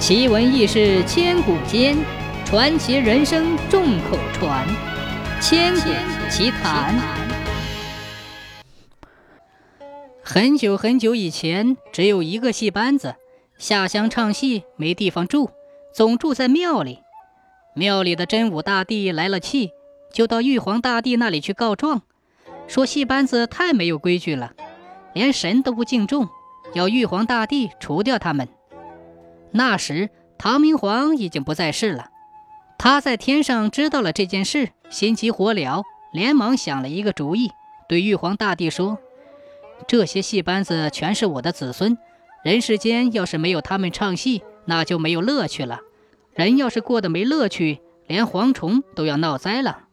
奇闻异事千古间，传奇人生众口传。千古奇谈。很久很久以前，只有一个戏班子，下乡唱戏没地方住，总住在庙里。庙里的真武大帝来了气，就到玉皇大帝那里去告状，说戏班子太没有规矩了，连神都不敬重，要玉皇大帝除掉他们。那时，唐明皇已经不在世了。他在天上知道了这件事，心急火燎，连忙想了一个主意，对玉皇大帝说：“这些戏班子全是我的子孙，人世间要是没有他们唱戏，那就没有乐趣了。人要是过得没乐趣，连蝗虫都要闹灾了。”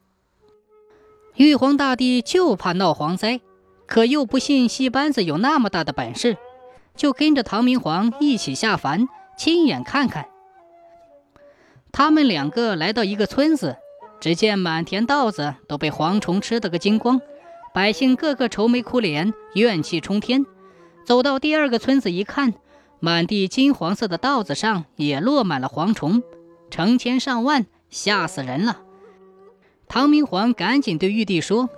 玉皇大帝就怕闹蝗灾，可又不信戏班子有那么大的本事，就跟着唐明皇一起下凡。亲眼看看，他们两个来到一个村子，只见满田稻子都被蝗虫吃得个精光，百姓个个愁眉苦脸，怨气冲天。走到第二个村子一看，满地金黄色的稻子上也落满了蝗虫，成千上万，吓死人了。唐明皇赶紧对玉帝说：“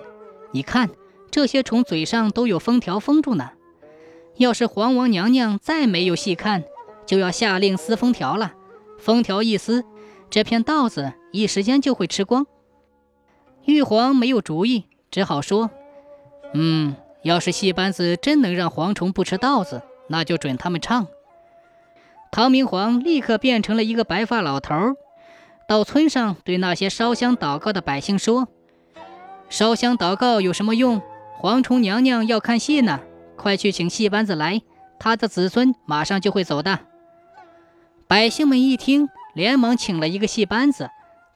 你看，这些虫嘴上都有封条封住呢，要是皇王娘娘再没有细看。”就要下令撕封条了，封条一撕，这片稻子一时间就会吃光。玉皇没有主意，只好说：“嗯，要是戏班子真能让蝗虫不吃稻子，那就准他们唱。”唐明皇立刻变成了一个白发老头，到村上对那些烧香祷告的百姓说：“烧香祷告有什么用？蝗虫娘娘要看戏呢，快去请戏班子来，他的子孙马上就会走的。”百姓们一听，连忙请了一个戏班子，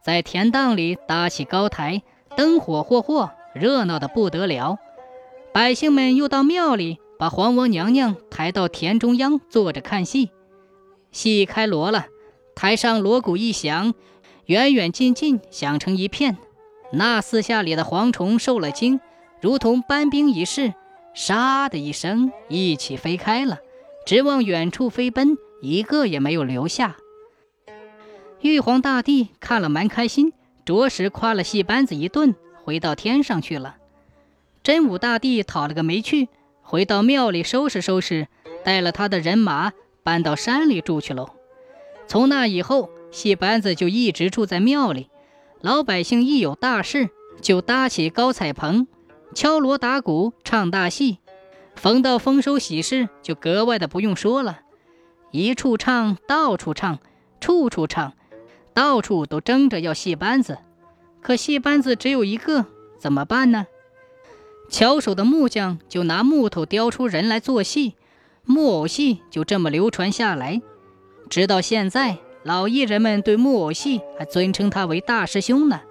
在田荡里搭起高台，灯火霍霍，热闹的不得了。百姓们又到庙里，把黄王娘娘抬到田中央坐着看戏。戏开锣了，台上锣鼓一响，远远近近响成一片。那四下里的蝗虫受了惊，如同搬兵一试，唰的一声，一起飞开了，直往远处飞奔。一个也没有留下。玉皇大帝看了蛮开心，着实夸了戏班子一顿，回到天上去了。真武大帝讨了个没趣，回到庙里收拾收拾，带了他的人马搬到山里住去喽。从那以后，戏班子就一直住在庙里。老百姓一有大事，就搭起高彩棚，敲锣打鼓，唱大戏。逢到丰收喜事，就格外的不用说了。一处唱，到处唱，处处唱，到处都争着要戏班子。可戏班子只有一个，怎么办呢？巧手的木匠就拿木头雕出人来做戏，木偶戏就这么流传下来，直到现在，老艺人们对木偶戏还尊称他为大师兄呢。